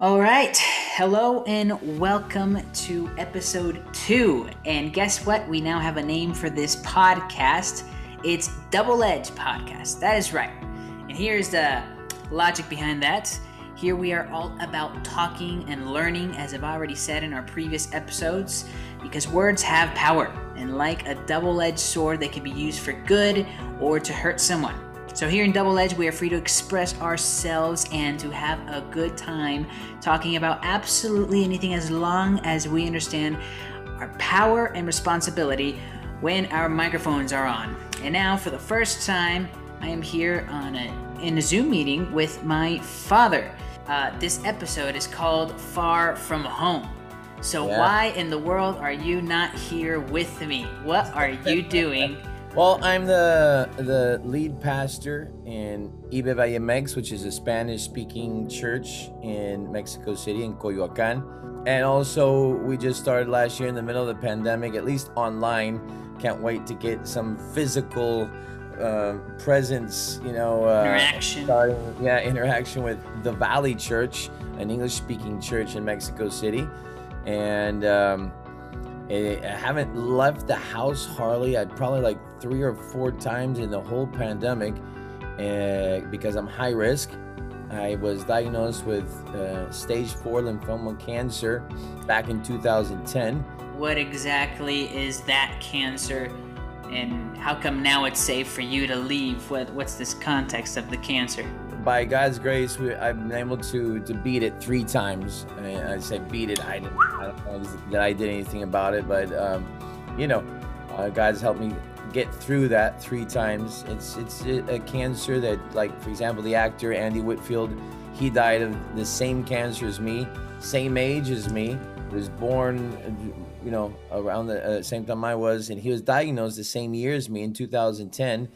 All right. Hello and welcome to episode two. And guess what? We now have a name for this podcast. It's Double Edge Podcast. That is right. And here's the logic behind that. Here we are all about talking and learning, as I've already said in our previous episodes, because words have power. And like a double edged sword, they can be used for good or to hurt someone. So, here in Double Edge, we are free to express ourselves and to have a good time talking about absolutely anything as long as we understand our power and responsibility when our microphones are on. And now, for the first time, I am here on a, in a Zoom meeting with my father. Uh, this episode is called Far From Home. So, Yeah. why in the world are you not here with me? What are you doing? Well, I'm the the lead pastor in Ibe Valle Mex, which is a Spanish-speaking church in Mexico City in Coyoacan. And also, we just started last year in the middle of the pandemic, at least online. Can't wait to get some physical uh, presence, you know, uh, Interaction. starting, yeah, interaction with the Valley Church, an English-speaking church in Mexico City, and. Um, I I haven't left the house hardly. I'd probably like three or four times in the whole pandemic uh, because I'm high risk. I was diagnosed with uh, stage four lymphoma cancer back in 2010. What exactly is that cancer? And how come now it's safe for you to leave? What, what's this context of the cancer? By God's grace, we, I've been able to to beat it three times. And I say beat it. I, didn't, I don't know that I did anything about it, but um, you know, uh, God's helped me get through that three times. It's it's a cancer that, like for example, the actor Andy Whitfield, he died of the same cancer as me, same age as me. Was born, you know, around the uh, same time I was, and he was diagnosed the same year as me in 2010.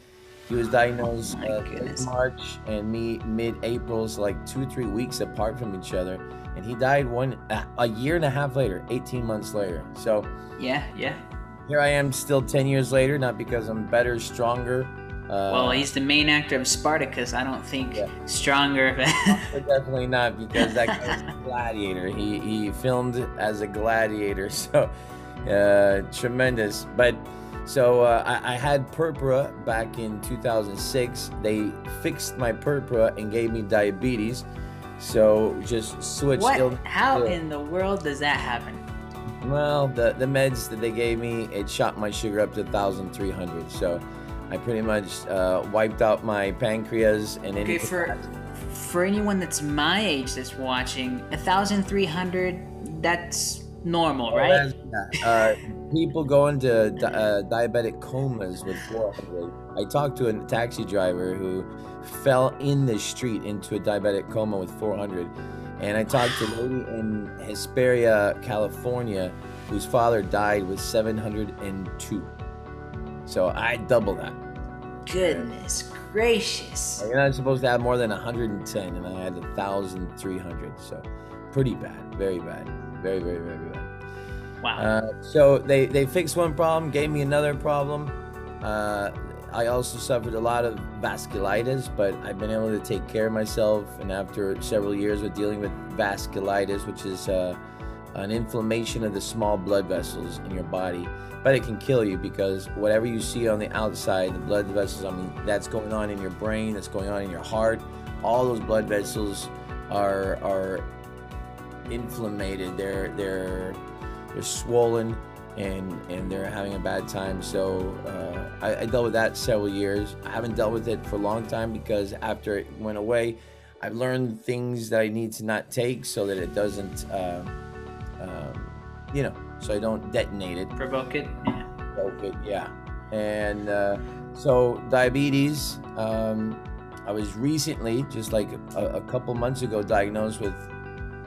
He was diagnosed My uh. March and me mid-April, so like two three weeks apart from each other. And he died one a year and a half later, 18 months later. So Yeah, yeah. Here I am, still 10 years later, not because I'm better, stronger. Uh, Well, he's the main actor of Spartacus. I don't think Yeah. stronger. definitely not because that guy's a gladiator. He he filmed as a gladiator, so uh, tremendous. But so uh, I, I had purpura back in 2006. They fixed my purpura and gave me diabetes. So just switched. what? ill- How in the world does that happen? Well, the the meds that they gave me, it shot my sugar up to 1,300. So I pretty much uh, wiped out my pancreas and Okay, for for anyone that's my age that's watching, 1,300, that's normal, Oh, right? that's- Uh, people go into di- uh, diabetic comas with 400. I talked to a taxi driver who fell in the street into a diabetic coma with 400. And I talked to a lady in Hesperia, California, whose father died with 702. So I double that. Goodness gracious. You're not supposed to have more than 110, and I had 1,300. So pretty bad. Very bad. Very, very, very bad. Wow. Uh, so they they fixed one problem, gave me another problem. Uh, I also suffered a lot of vasculitis, but I've been able to take care of myself. And after several years of dealing with vasculitis, which is uh, an inflammation of the small blood vessels in your body, but it can kill you because whatever you see on the outside, the blood vessels, I mean, that's going on in your brain, that's going on in your heart. All those blood vessels are are inflammated. They're they're they're swollen and and they're having a bad time. So uh, I, I dealt with that several years. I haven't dealt with it for a long time because after it went away, I've learned things that I need to not take so that it doesn't, uh, um, you know, so I don't detonate it. Provoke it? Yeah. Okay, yeah. And uh, so diabetes. Um, I was recently, just like a, a couple months ago, diagnosed with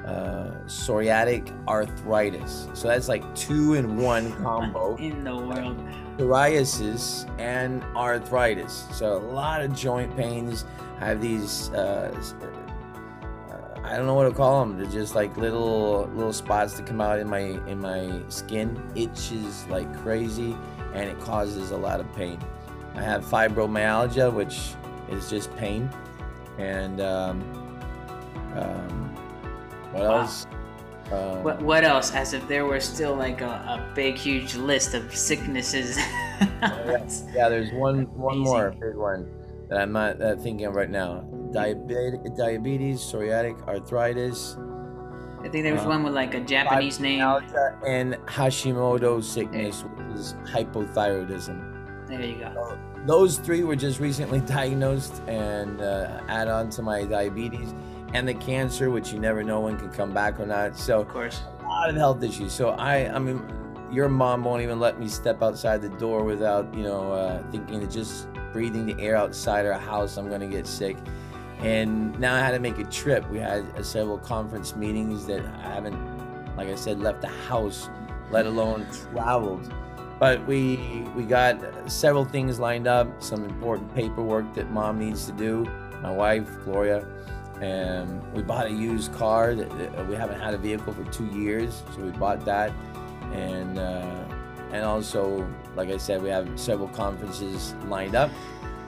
uh, psoriatic arthritis. So that's like two in one combo: What in the world? psoriasis and arthritis. So a lot of joint pains. I have these. Uh, uh, I don't know what to call them. They're just like little little spots that come out in my in my skin. Itches like crazy, and it causes a lot of pain. I have fibromyalgia, which is just pain, and um, um, What Wow. else? Um, What what else? As if there were still like a, a big huge list of sicknesses. Yeah, there's one one more big one that I'm not uh, thinking of right now. Diabetes, diabetes, psoriatic arthritis, I think there was Uh, one with like a Japanese name. and Hashimoto sickness, which is hypothyroidism. There you go. Those three were just recently diagnosed, and uh, add on to my diabetes and the cancer, which you never know when can come back or not. So Of course. a lot of health issues. So I, I mean, your mom won't even let me step outside the door without, you know, uh, thinking that just breathing the air outside our house, I'm gonna get sick. And now I had to make a trip. We had uh, several conference meetings that I haven't, like I said, left the house, let alone traveled. But we we got several things lined up, some important paperwork that mom needs to do. My wife, Gloria, and we bought a used car. That, that- we haven't had a vehicle for two years, so we bought that, and uh, and also, like I said, we have several conferences lined up.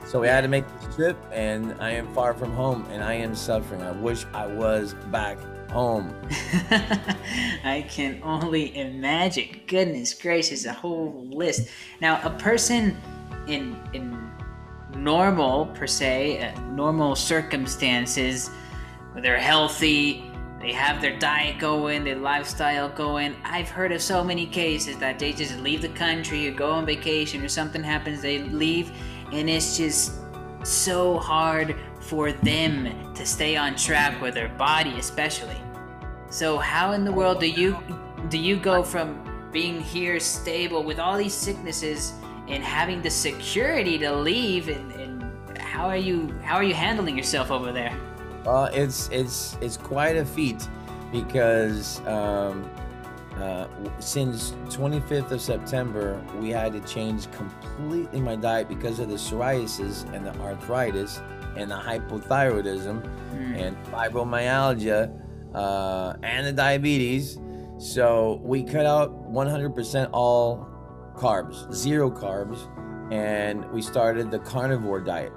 So we had to make this trip, and I am far from home, and I am suffering. I wish I was back home. I can only imagine. Goodness gracious, a whole list. Now, a person in in normal per se, uh, normal circumstances, where they're healthy, they have their diet going, their lifestyle going. I've heard of so many cases that they just leave the country or go on vacation or something happens, they leave, and it's just so hard for them to stay on track with their body, especially. So how in the world do you do you go from being here stable with all these sicknesses and having the security to leave and, and how are you how are you handling yourself over there? Well, it's it's it's quite a feat because um, uh, since 25th of September, we had to change completely my diet because of the psoriasis and the arthritis and the hypothyroidism Hmm. and fibromyalgia uh, and the diabetes. So we cut out 100% all carbs, zero carbs, and we started the carnivore diet.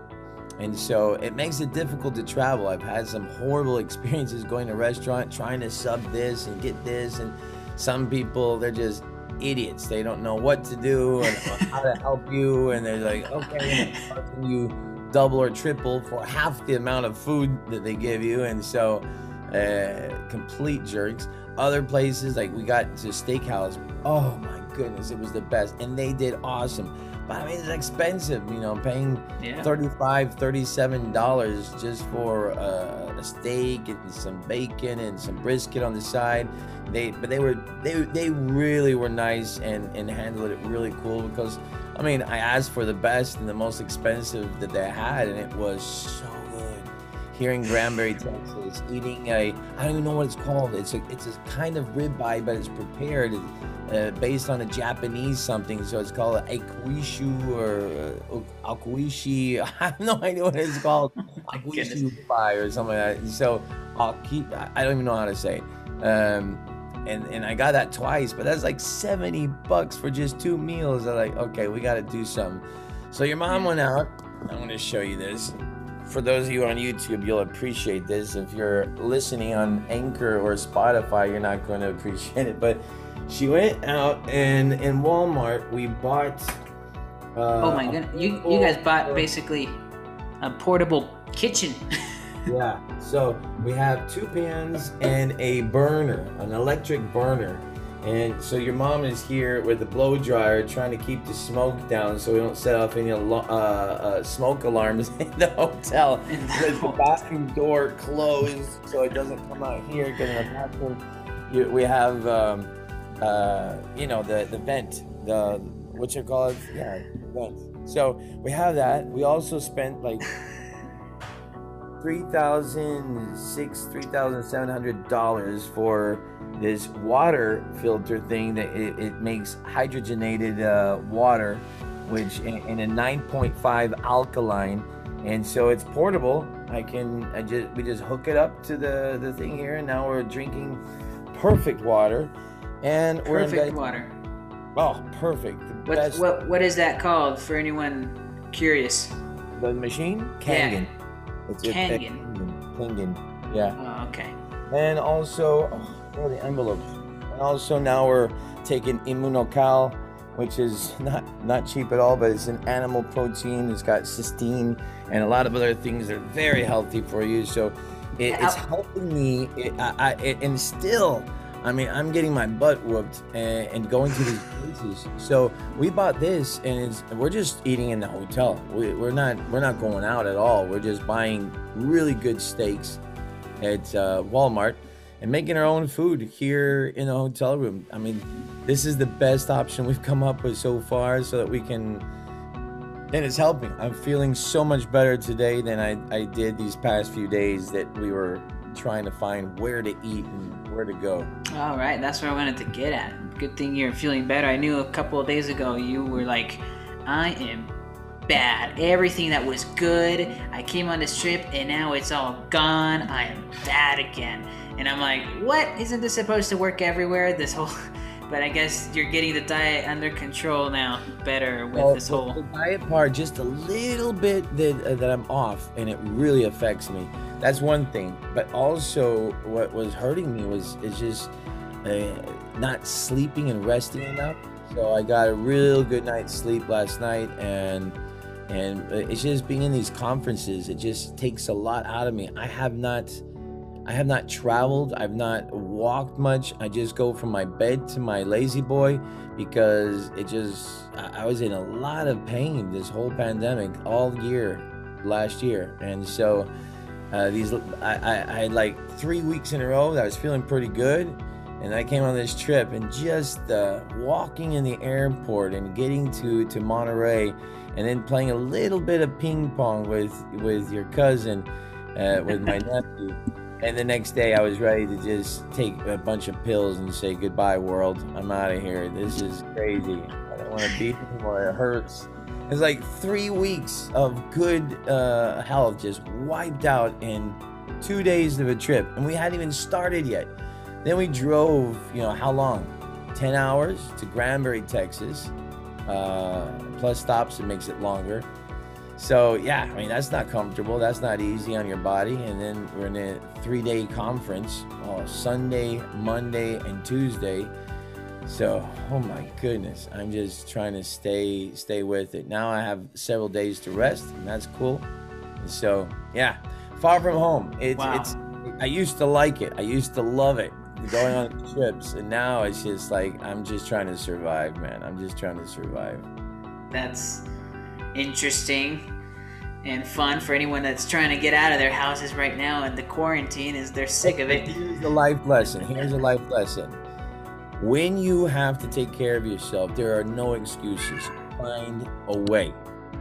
And so it makes it difficult to travel. I've had some horrible experiences going to restaurant, trying to sub this and get this. And some people, they're just idiots. They don't know what to do and how to help you. And they're like, okay, I'm charging you double or triple for half the amount of food that they give you. And so, uh, complete jerks. Other places, like we got to steakhouse. Oh my goodness, it was the best. And they did awesome. But I mean, it's expensive, you know, paying Yeah. 35 37 dollars just for uh, a steak and some bacon and some brisket on the side they but they were they they really were nice and and handled it really cool because i mean i asked for the best and the most expensive that they had and it was so here in granbury texas eating a i don't even know what it's called it's a it's a kind of ribeye but it's prepared uh, based on a Japanese something, so it's called akuishu or uh, akuishi. I have no idea what it's called. akuishu pie or something like that. So aki, I don't even know how to say. It. Um, and and I got that twice, but that's like seventy bucks for just two meals. I'm like, okay, we got to do something. So your mom went out. I'm going to show you this. For those of you on YouTube, you'll appreciate this. If you're listening on Anchor or Spotify, you're not going to appreciate it. But she went out and in Walmart we bought. Uh, Oh my goodness. You you guys bought basically a portable kitchen. Yeah. So we have two pans and a burner, an electric burner. And so your mom is here with the blow dryer trying to keep the smoke down so we don't set off any alo- uh, uh, smoke alarms in the hotel. In the With the bathroom door closed so it doesn't come out here because in the bathroom you, we have, um, uh, you know, the, the vent, the, what you call it? Yeah, vent. So we have that. We also spent like three thousand six, three thousand seven hundred dollars for this water filter thing that it, it makes hydrogenated uh, water, which in, in a nine point five alkaline, and so it's portable. I can I just we just hook it up to the the thing here, and now we're drinking perfect water, and we're in Perfect water. Oh, perfect! The What what what is that called for anyone curious? the machine? Yeah. Kangen. It's a- Kangen. Kangen. Kangen. Yeah. Oh, okay. And also, oh, where are the envelopes? And also now we're taking Immunocal, which is not not cheap at all, but it's an animal protein. It's got cysteine and a lot of other things that are very healthy for you. So it, it's helping me. It, I, I, it, and still, I mean, I'm getting my butt whooped and, and going to these places. So we bought this, and it's we're just eating in the hotel. We, we're not we're not going out at all. We're just buying really good steaks at uh, Walmart and making our own food here in the hotel room. I mean, this is the best option we've come up with so far, so that we can. And it's helping. I'm feeling so much better today than I, I did these past few days that we were trying to find where to eat and where to go. All right, that's where I wanted to get at. Good thing you're feeling better. I knew a couple of days ago you were like, I am bad. Everything that was good, I came on this trip and now it's all gone. I am bad again. And I'm like, what? Isn't this supposed to work everywhere? This whole. But I guess you're getting the diet under control now, better with Well, this whole. the diet part, just a little bit that uh, that I'm off, and it really affects me. That's one thing. But also, what was hurting me was is just uh, not sleeping and resting enough. So I got a real good night's sleep last night, and and uh, it's just being in these conferences. It just takes a lot out of me. I have not. I have not traveled. I've not walked much. I just go from my bed to my lazy boy because it just I, was in a lot of pain this whole pandemic all year last year, and so uh, these I, I, I had like three weeks in a row that I was feeling pretty good, and I came on this trip and just uh, walking in the airport and getting to to Monterrey, and then playing a little bit of ping pong with with your cousin, uh, with my nephew. And the next day, I was ready to just take a bunch of pills and say goodbye, world. I'm out of here. This is crazy. I don't want to be anymore. It hurts. It's like three weeks of good uh, health just wiped out in two days of a trip, and we hadn't even started yet. Then we drove, you know, how long? 10 hours to Granbury, Texas. Uh, plus stops, it makes it longer. So yeah, I mean that's not comfortable. That's not easy on your body. And then we're in a three-day conference, oh, Sunday, Monday, and Tuesday. So oh my goodness, I'm just trying to stay stay with it. Now I have several days to rest, and that's cool. So yeah, far from home. It's Wow. it's. I used to like it. I used to love it going on trips, and now it's just like I'm just trying to survive, man. I'm just trying to survive. That's interesting and fun for anyone that's trying to get out of their houses right now and the quarantine is they're sick of it. Here's the life lesson. Here's a life lesson. When you have to take care of yourself, there are no excuses. Find a way.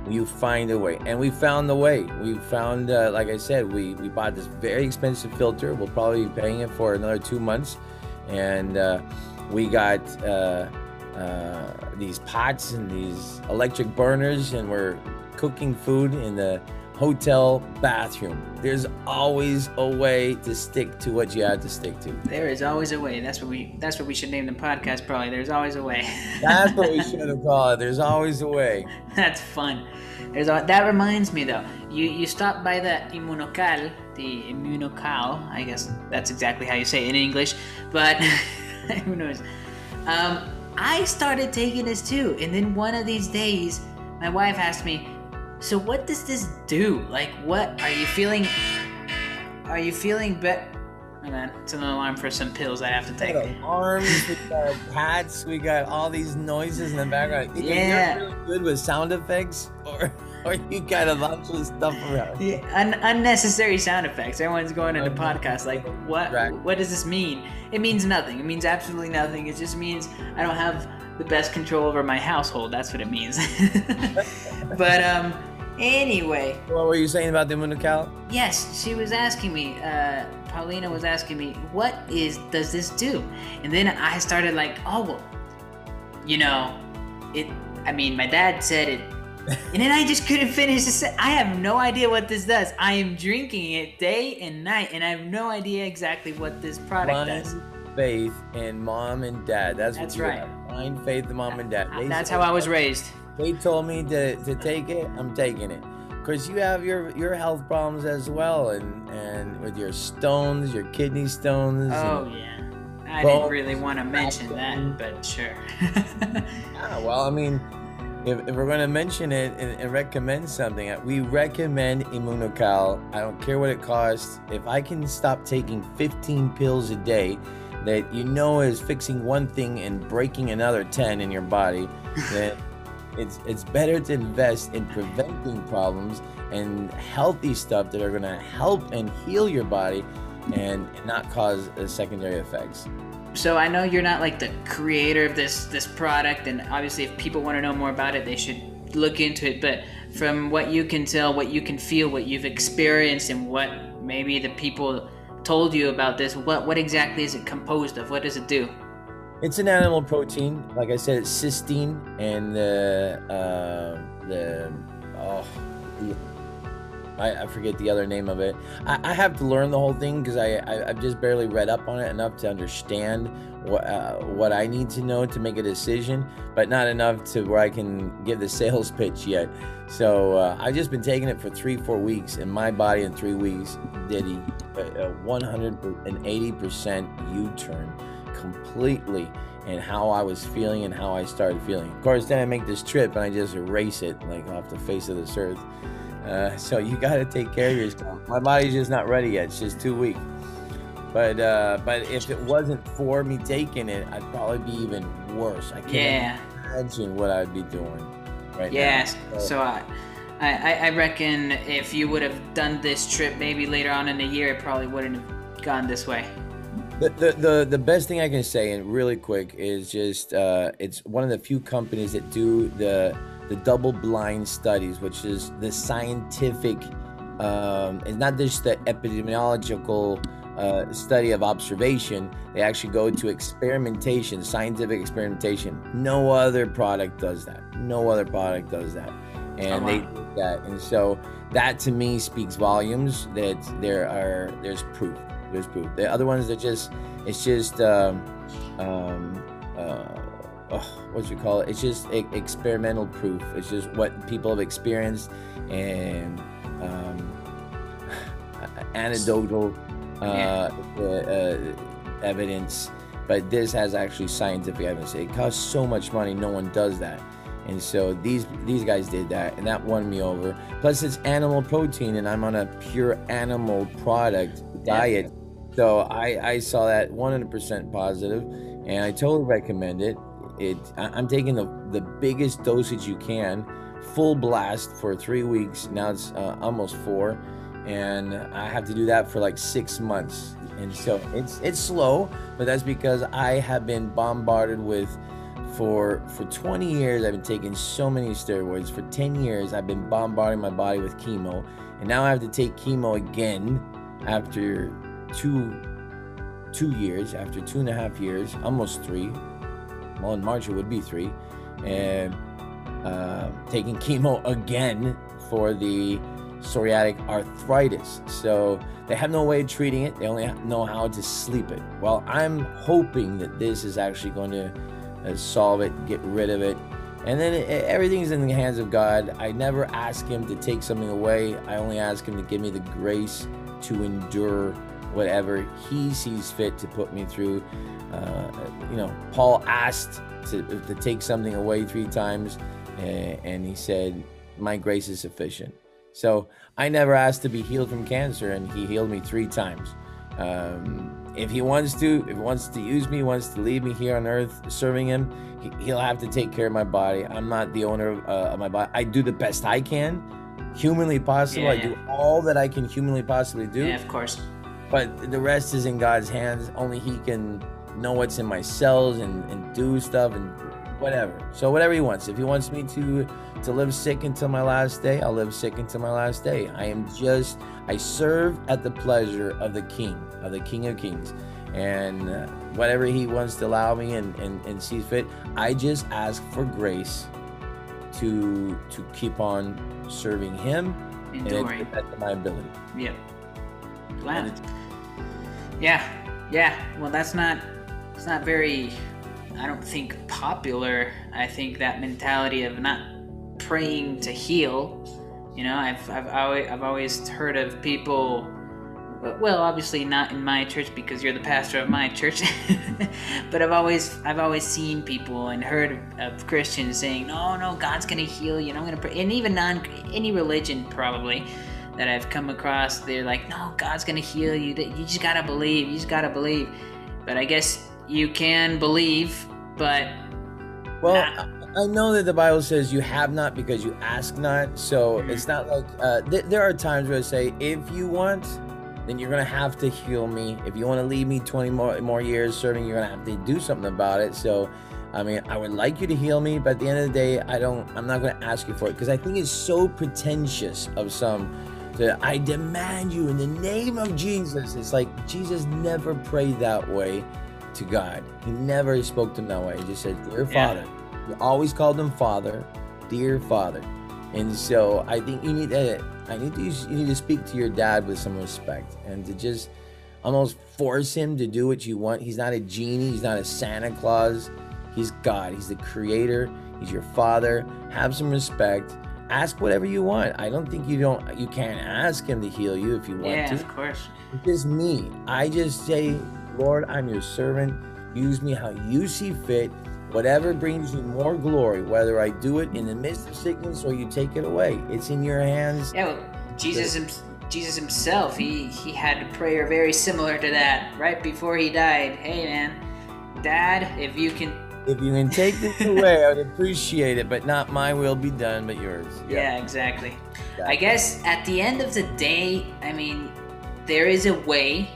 You find a way, and we found the way. We found, uh, like I said, we we bought this very expensive filter. We'll probably be paying it for another two months, and uh, we got uh, uh, these pots and these electric burners, and we're cooking food in the hotel bathroom. There's always a way to stick to what you have to stick to. There is always a way. That's what we that's what we should name the podcast probably. There's always a way. That's what we should have called it. There's always a way. That's fun. There's a, that reminds me though. You you stopped by the Immunocal, the Immunocal. I guess that's exactly how you say it in English, but who knows? Um, I started taking this too, and then one of these days, my wife asked me, "So what does this do? Like, what are you feeling? Are you feeling better?" Oh man, it's an alarm for some pills I have to We take. got alarms, we got hats, we got all these noises in the background. You- Yeah. You're really good with sound effects, or, or you got a bunch of stuff around. Yeah, un- unnecessary sound effects. Everyone's going into Unnecessary. podcasts like, what? Right. What does this mean? It means nothing. It means absolutely nothing. It just means I don't have the best control over my household. That's what it means. but um, anyway, What were you saying about the Munocal? yes, she was asking me. Uh, Paulina was asking me, what is does this do? And then I started like, oh well, you know, it. I mean, my dad said it and then I just couldn't finish the. I have no idea what this does. I am drinking it day and night, and I have no idea exactly what this product does. Faith in mom and dad. That's, That's what right. have. Find faith in mom and dad. They That's how I was raised. They told me to, to take it. I'm taking it. because you have your your health problems as well, and and with your stones, your kidney stones. Oh yeah, I didn't really want to mention that, but sure. yeah, well, I mean, if, if we're going to mention it and, and, recommend something, uh, we recommend Immunocal. I don't care what it costs. If I can stop taking 15 pills a day, that you know is fixing one thing and breaking another 10 in your body, then it's it's better to invest in preventing problems and healthy stuff that are going to help and heal your body and not cause uh, secondary effects so I know you're not like the creator of this this product, and obviously, if people want to know more about it, they should look into it. But from what you can tell, what you can feel, what you've experienced, and what maybe the people told you about this, what what exactly is it composed of? What does it do? It's an animal protein. Like I said, it's cysteine and the uh, the oh I, I, forget the other name of it. I, I have to learn the whole thing because I, I have just barely read up on it enough to understand what uh, what I need to know to make a decision, but not enough to where I can give the sales pitch yet. So uh, I've just been taking it for three four weeks, and my body in three weeks did a 180 percent U-turn completely and how I was feeling and how I started feeling. Of course, then I make this trip and I just erase it like off the face of this earth. Uh, so you got to take care of yourself. My body's just not ready yet. It's just too weak. But uh, but if it wasn't for me taking it, I'd probably be even worse. I can't yeah. imagine what I'd be doing right yes. now. So, so I, I I reckon if you would have done this trip maybe later on in the year, it probably wouldn't have gone this way. The, the, the, the best thing I can say, and really quick, is just uh, it's one of the few companies that do the the double blind studies, which is the scientific, um, it's not just the epidemiological uh, study of observation. They actually go to experimentation, scientific experimentation. No other product does that. No other product does that. And oh, wow. they that. And so that to me speaks volumes that there are, there's proof. There's proof. The other ones that just, it's just, um, um, uh, oh, what you call it? It's just experimental proof. It's just what people have experienced and um, anecdotal uh, uh, uh, evidence. But this has actually scientific evidence. It costs so much money. No one does that. And so these these guys did that, and that won me over. Plus, it's animal protein, and I'm on a pure animal product diet. So I, I saw that 100% positive, and I totally recommend it it i'm taking the, the biggest dosage you can full blast for three weeks. Now it's uh, almost four and i have to do that for like six months. And so it's it's slow but that's because i have been bombarded with for for 20 years i've been taking so many steroids. For 10 years i've been bombarding my body with chemo and now i have to take chemo again after two two years after two and a half years almost three well, in March it would be three, and uh, taking chemo again for the psoriatic arthritis. So they have no way of treating it. They only know how to sleep it. Well, I'm hoping that this is actually going to uh, solve it, get rid of it. And then it, everything's in the hands of God. I never ask Him to take something away. I only ask Him to give me the grace to endure whatever He sees fit to put me through. Uh, you know, Paul asked to, to take something away three times, and, and he said, My grace is sufficient. So I never asked to be healed from cancer, and he healed me three times. Um, if he wants to, if he wants to use me, wants to leave me here on earth serving him, he, will have to take care of my body. I'm not the owner of, uh, of, my body. I do the best I can, humanly possible. Yeah, I do all that I can humanly possibly do. Yeah, of course. But the rest is in God's hands. Only He can know what's in my cells and, and do stuff and whatever. So whatever he wants. If he wants me to to live sick until my last day, I'll live sick until my last day. I am just I serve at the pleasure of the King, of the King of Kings. And uh, whatever he wants to allow me and, and, and sees fit, I just ask for grace to to keep on serving him Enduring. and to the best of my ability. Yep. Glad. Yeah. Yeah. Well that's not it's not very, I don't think, popular. I think that mentality of not praying to heal You know, I've I've always I've always heard of people. Well, obviously not in my church because you're the pastor of my church, but I've always I've always seen people and heard of, Christians saying, "No, no, God's gonna heal you, and I'm gonna pray." And even non any religion probably that I've come across, they're like, "No, God's gonna heal you. That you just gotta believe. You just gotta believe." But I guess you can believe, but well, I know that the Bible says you have not because you ask not. So mm-hmm. it's not like uh, th- there are times where I say, if you want, then you're gonna have to heal me. If you want to leave me 20 more more years serving, you're gonna have to do something about it. So, I mean, I would like you to heal me, but at the end of the day, I don't. I'm not gonna ask you for it because I think it's so pretentious of some. I demand you in the name of Jesus. It's like Jesus never prayed that way to God. He never spoke to him that way. He just said, "Dear Father." Yeah you always called him father, dear father. And so I think you need to I need to you need to speak to your dad with some respect and to just almost force him to do what you want. He's not a genie, he's not a Santa Claus. He's God. He's the creator. He's your father. Have some respect. Ask whatever you want. I don't think you don't you can't ask him to heal you if you want yeah, to. of course. It's just me. I just say, Lord, I'm your servant. Use me how you see fit. Whatever brings you more glory, whether I do it in the midst of sickness or you take it away, it's in your hands. Yeah, well, Jesus, Jesus himself, he he had a prayer very similar to that right before he died. Hey, man, Dad, if you can. If you can take this away, I would appreciate it, but not my will be done, but yours. Yeah, yeah exactly. exactly. I guess at the end of the day, I mean, there is a way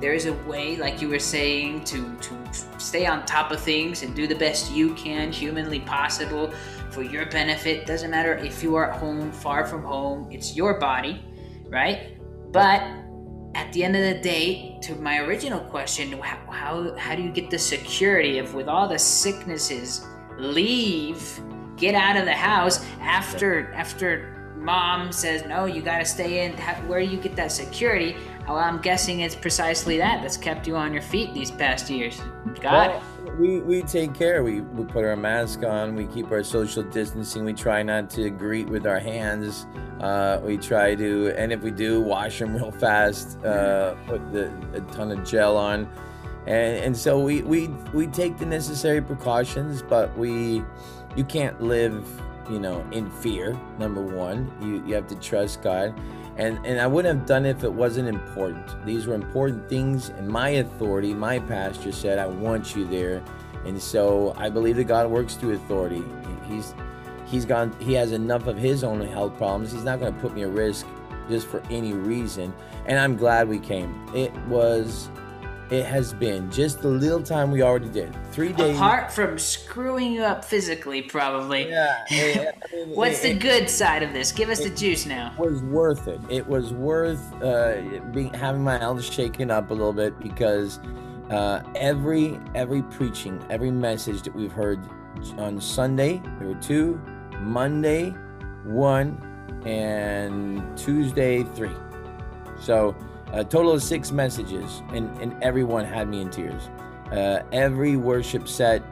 there is a way, like you were saying, to, to stay on top of things and do the best you can, humanly possible, for your benefit. Doesn't matter if you are at home, far from home, it's your body, right? But at the end of the day, to my original question, how, how, how do you get the security of with all the sicknesses, leave, get out of the house after after mom says no, you got to stay in. How, where do you get that security? Well, I'm guessing it's precisely that that's kept you on your feet these past years. God. Well, we, we take care. We, we put our mask on. We keep our social distancing. We try not to greet with our hands. Uh, we try to, and if we do, wash them real fast. Uh, put the, a ton of gel on, and and so we we we take the necessary precautions. But we, you can't live, you know, in fear. Number one, you you have to trust God and and I wouldn't have done it if it wasn't important. These were important things, and my authority, my pastor said, "I want you there," and so I believe that God works through authority. He's he's gone. He has enough of his own health problems. He's not going to put me at risk just for any reason. And I'm glad we came. It was it has been just the little time we already did. Three days. Apart from screwing you up physically, probably. Yeah. It, I mean, What's it, the good it, side of this? Give us the juice now. It was worth it. It was worth uh, being having my elders shaken up a little bit because uh, every every preaching, every message that we've heard on Sunday, there were two, Monday, one, and Tuesday, three. So a total of six messages, and, and everyone had me in tears. Uh, every worship set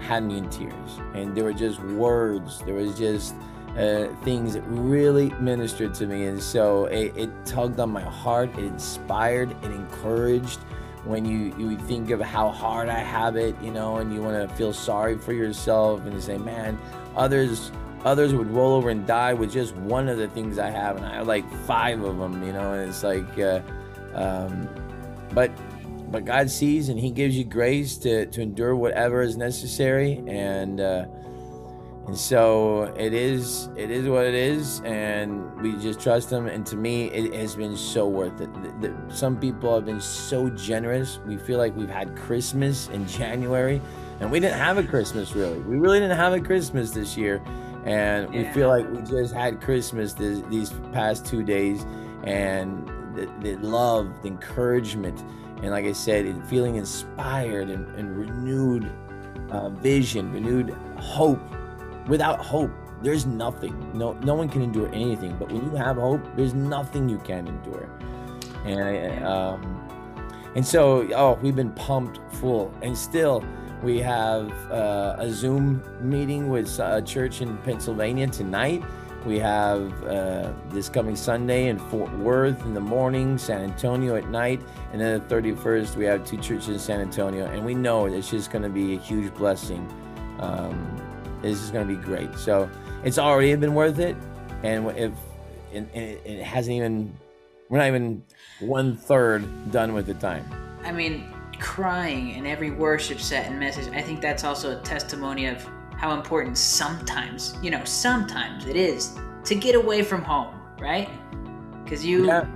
had me in tears, and there were just words. There was just uh, things that really ministered to me, and so it, it, tugged on my heart. It inspired, it encouraged. When you you think of how hard I have it, you know, and you want to feel sorry for yourself, and say, "Man, others others would roll over and die with just one of the things I have, and I have like five of them, you know." And it's like. Uh, um, but but God sees and He gives you grace to, to endure whatever is necessary, and uh, and so it is it is what it is, and we just trust Him. And to me, it has been so worth it. The, the, some people have been so generous. We feel like we've had Christmas in January, and we didn't have a Christmas really. We really didn't have a Christmas this year, and yeah. we feel like we just had Christmas this, these past two days, and the, the love, the encouragement, and like I said, feeling inspired and, and renewed uh, vision, renewed hope. Without hope, there's nothing. No, no one can endure anything. But when you have hope, there's nothing you can endure. And I, um, and so, oh, we've been pumped full, and still we have uh, a Zoom meeting with a church in Pennsylvania tonight We have uh, this coming Sunday in Fort Worth in the morning, San Antonio at night, and then the 31st we have two churches in San Antonio, and we know it's just going to be a huge blessing. Um, this is going to be great. So it's already been worth it, and if and, and it hasn't even, we're not even one third done with the time. I mean, crying in every worship set and message. I think that's also a testimony of how important sometimes, you know, sometimes it is to get away from home, right? Because you yeah.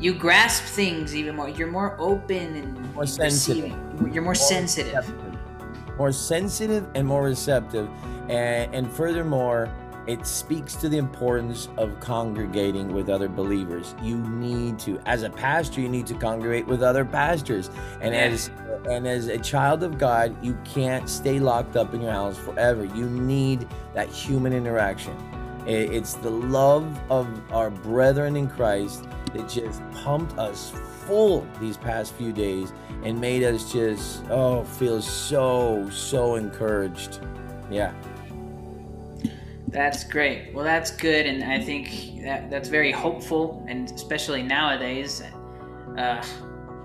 you grasp things even more. You're more open and more sensitive. You're more, more sensitive. Receptive. More sensitive and more receptive, and, and furthermore, it speaks to the importance of congregating with other believers. You need to, as a pastor, you need to congregate with other pastors. And as and as a child of God, you can't stay locked up in your house forever. You need that human interaction. It's the love of our brethren in Christ that just pumped us full these past few days and made us just oh feel so so encouraged. Yeah. That's great. Well, that's good, and I think that that's very hopeful, and especially nowadays, uh,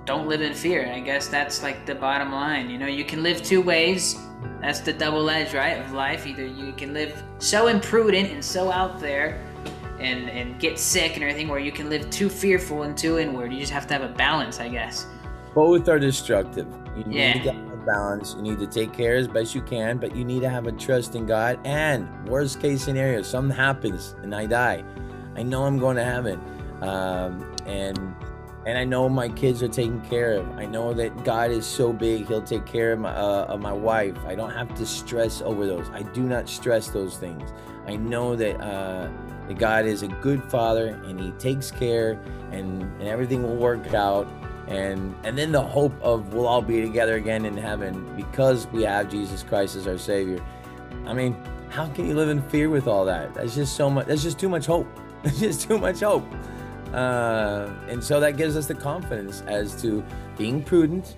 don't live in fear. I guess that's like the bottom line. You know, you can live two ways. That's the double edge, right, of life. Either you can live so imprudent and so out there, and and get sick and everything, or you can live too fearful and too inward. You just have to have a balance, I guess. Both are destructive. You yeah balance. You need to take care as best you can, but you need to have a trust in God. And worst case scenario, something happens and I die. I know I'm going to heaven, um, and and I know my kids are taken care of. I know that God is so big; He'll take care of my uh, of my wife. I don't have to stress over those. I do not stress those things. I know that uh, that God is a good Father, and He takes care, and and everything will work out and and then the hope of we'll all be together again in heaven because we have Jesus Christ as our Savior. I mean, how can you live in fear with all that? That's just so much. That's just too much hope. That's just too much hope. Uh, and so that gives us the confidence as to being prudent,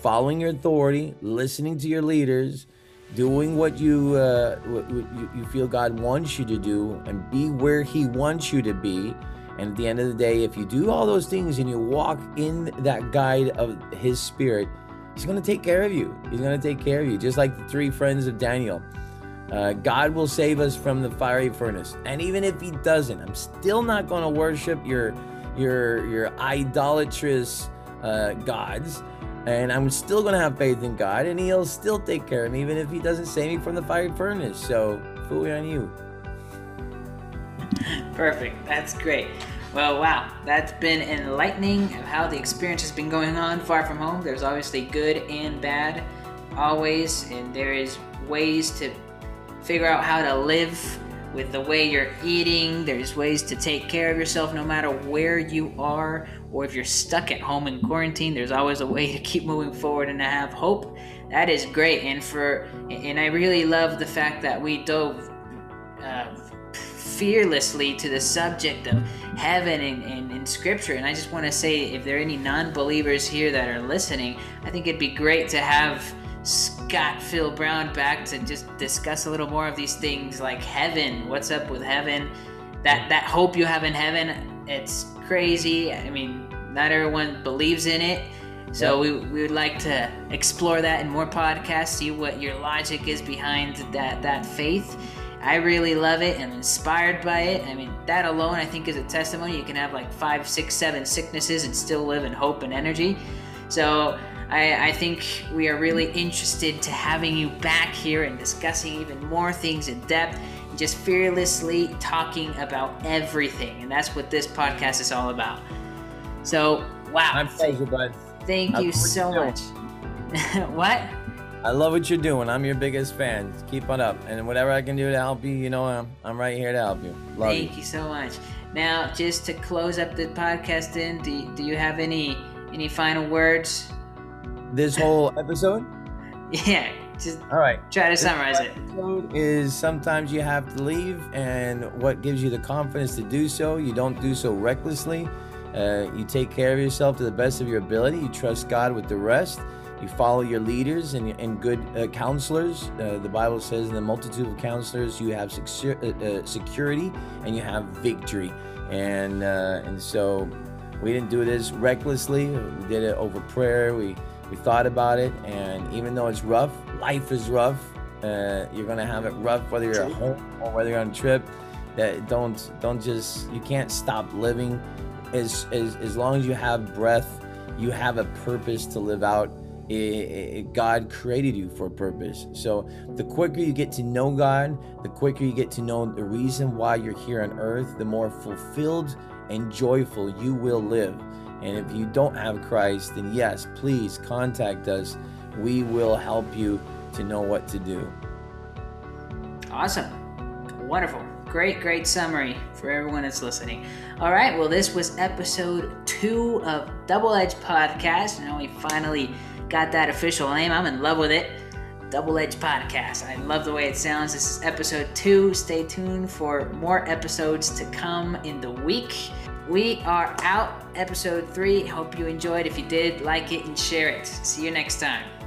following your authority, listening to your leaders, doing what you uh, what you, you feel God wants you to do, and be where He wants you to be and at the end of the day, if you do all those things and you walk in that guide of His Spirit, He's going to take care of you. He's going to take care of you, just like the three friends of Daniel. Uh, God will save us from the fiery furnace, and even if He doesn't, I'm still not going to worship your your your idolatrous uh, gods, and I'm still going to have faith in God, and He'll still take care of me, even if He doesn't save me from the fiery furnace. So, fool on you. Perfect. That's great. Well, wow, that's been enlightening of how the experience has been going on far from home. There's obviously good and bad, always, and there is ways to figure out how to live with the way you're eating. There's ways to take care of yourself no matter where you are, or if you're stuck at home in quarantine. There's always a way to keep moving forward and to have hope. That is great, and for and I really love the fact that we dove. Uh, fearlessly to the subject of heaven and, and, and scripture. And I just want to say, if there are any non believers here that are listening, I think it'd be great to have Scott Phil Brown back to just discuss a little more of these things like heaven. What's up with heaven? That, that hope you have in heaven, it's crazy. I mean, not everyone believes in it. So we, we would like to explore that in more podcasts, see what your logic is behind that, that faith. I really love it and inspired by it. I mean, that alone, I think, is a testimony. You can have like five, six, seven sicknesses and still live in hope and energy. So I, I, think we are really interested to having you back here and discussing even more things in depth, just fearlessly talking about everything. And that's what this podcast is all about. So, wow. My pleasure, bud. Thank you so much. what? I love what you're doing. I'm your biggest fan. Keep on up. And whatever I can do to help you, you know, I'm, I'm right here to help you. Love you. Thank you. you so much. Now, just to close up the podcast in, do you, do you have any any final words? This whole episode? yeah. Just all right. Try to summarize it. Is sometimes you have to leave, and what gives you the confidence to do so? You don't do so recklessly. Uh, you take care of yourself to the best of your ability. You trust God with the rest you follow your leaders and, and good uh, counselors. Uh, the Bible says, in the multitude of counselors, you have secure, uh, uh, security and you have victory. And uh, and so we didn't do this recklessly. We did it over prayer. We we thought about it, and even though it's rough, life is rough. Uh, you're gonna have it rough whether you're at home or whether you're on a trip. That don't don't just you can't stop living. As as as long as you have breath, you have a purpose to live out it, it, God created you for a purpose. So the quicker you get to know God, the quicker you get to know the reason why you're here on earth, the more fulfilled and joyful you will live. And if you don't have Christ, then yes, please contact us. We will help you to know what to do. Awesome. Wonderful. Great, great summary for everyone that's listening. All right, well, this was episode two of Double Edge Podcast. Now we finally got that official name. I'm in love with it. Double Edge Podcast. I love the way it sounds. This is episode two. Stay tuned for more episodes to come in the week. We are out, episode three. Hope you enjoyed. If you did, like it and share it. See you next time.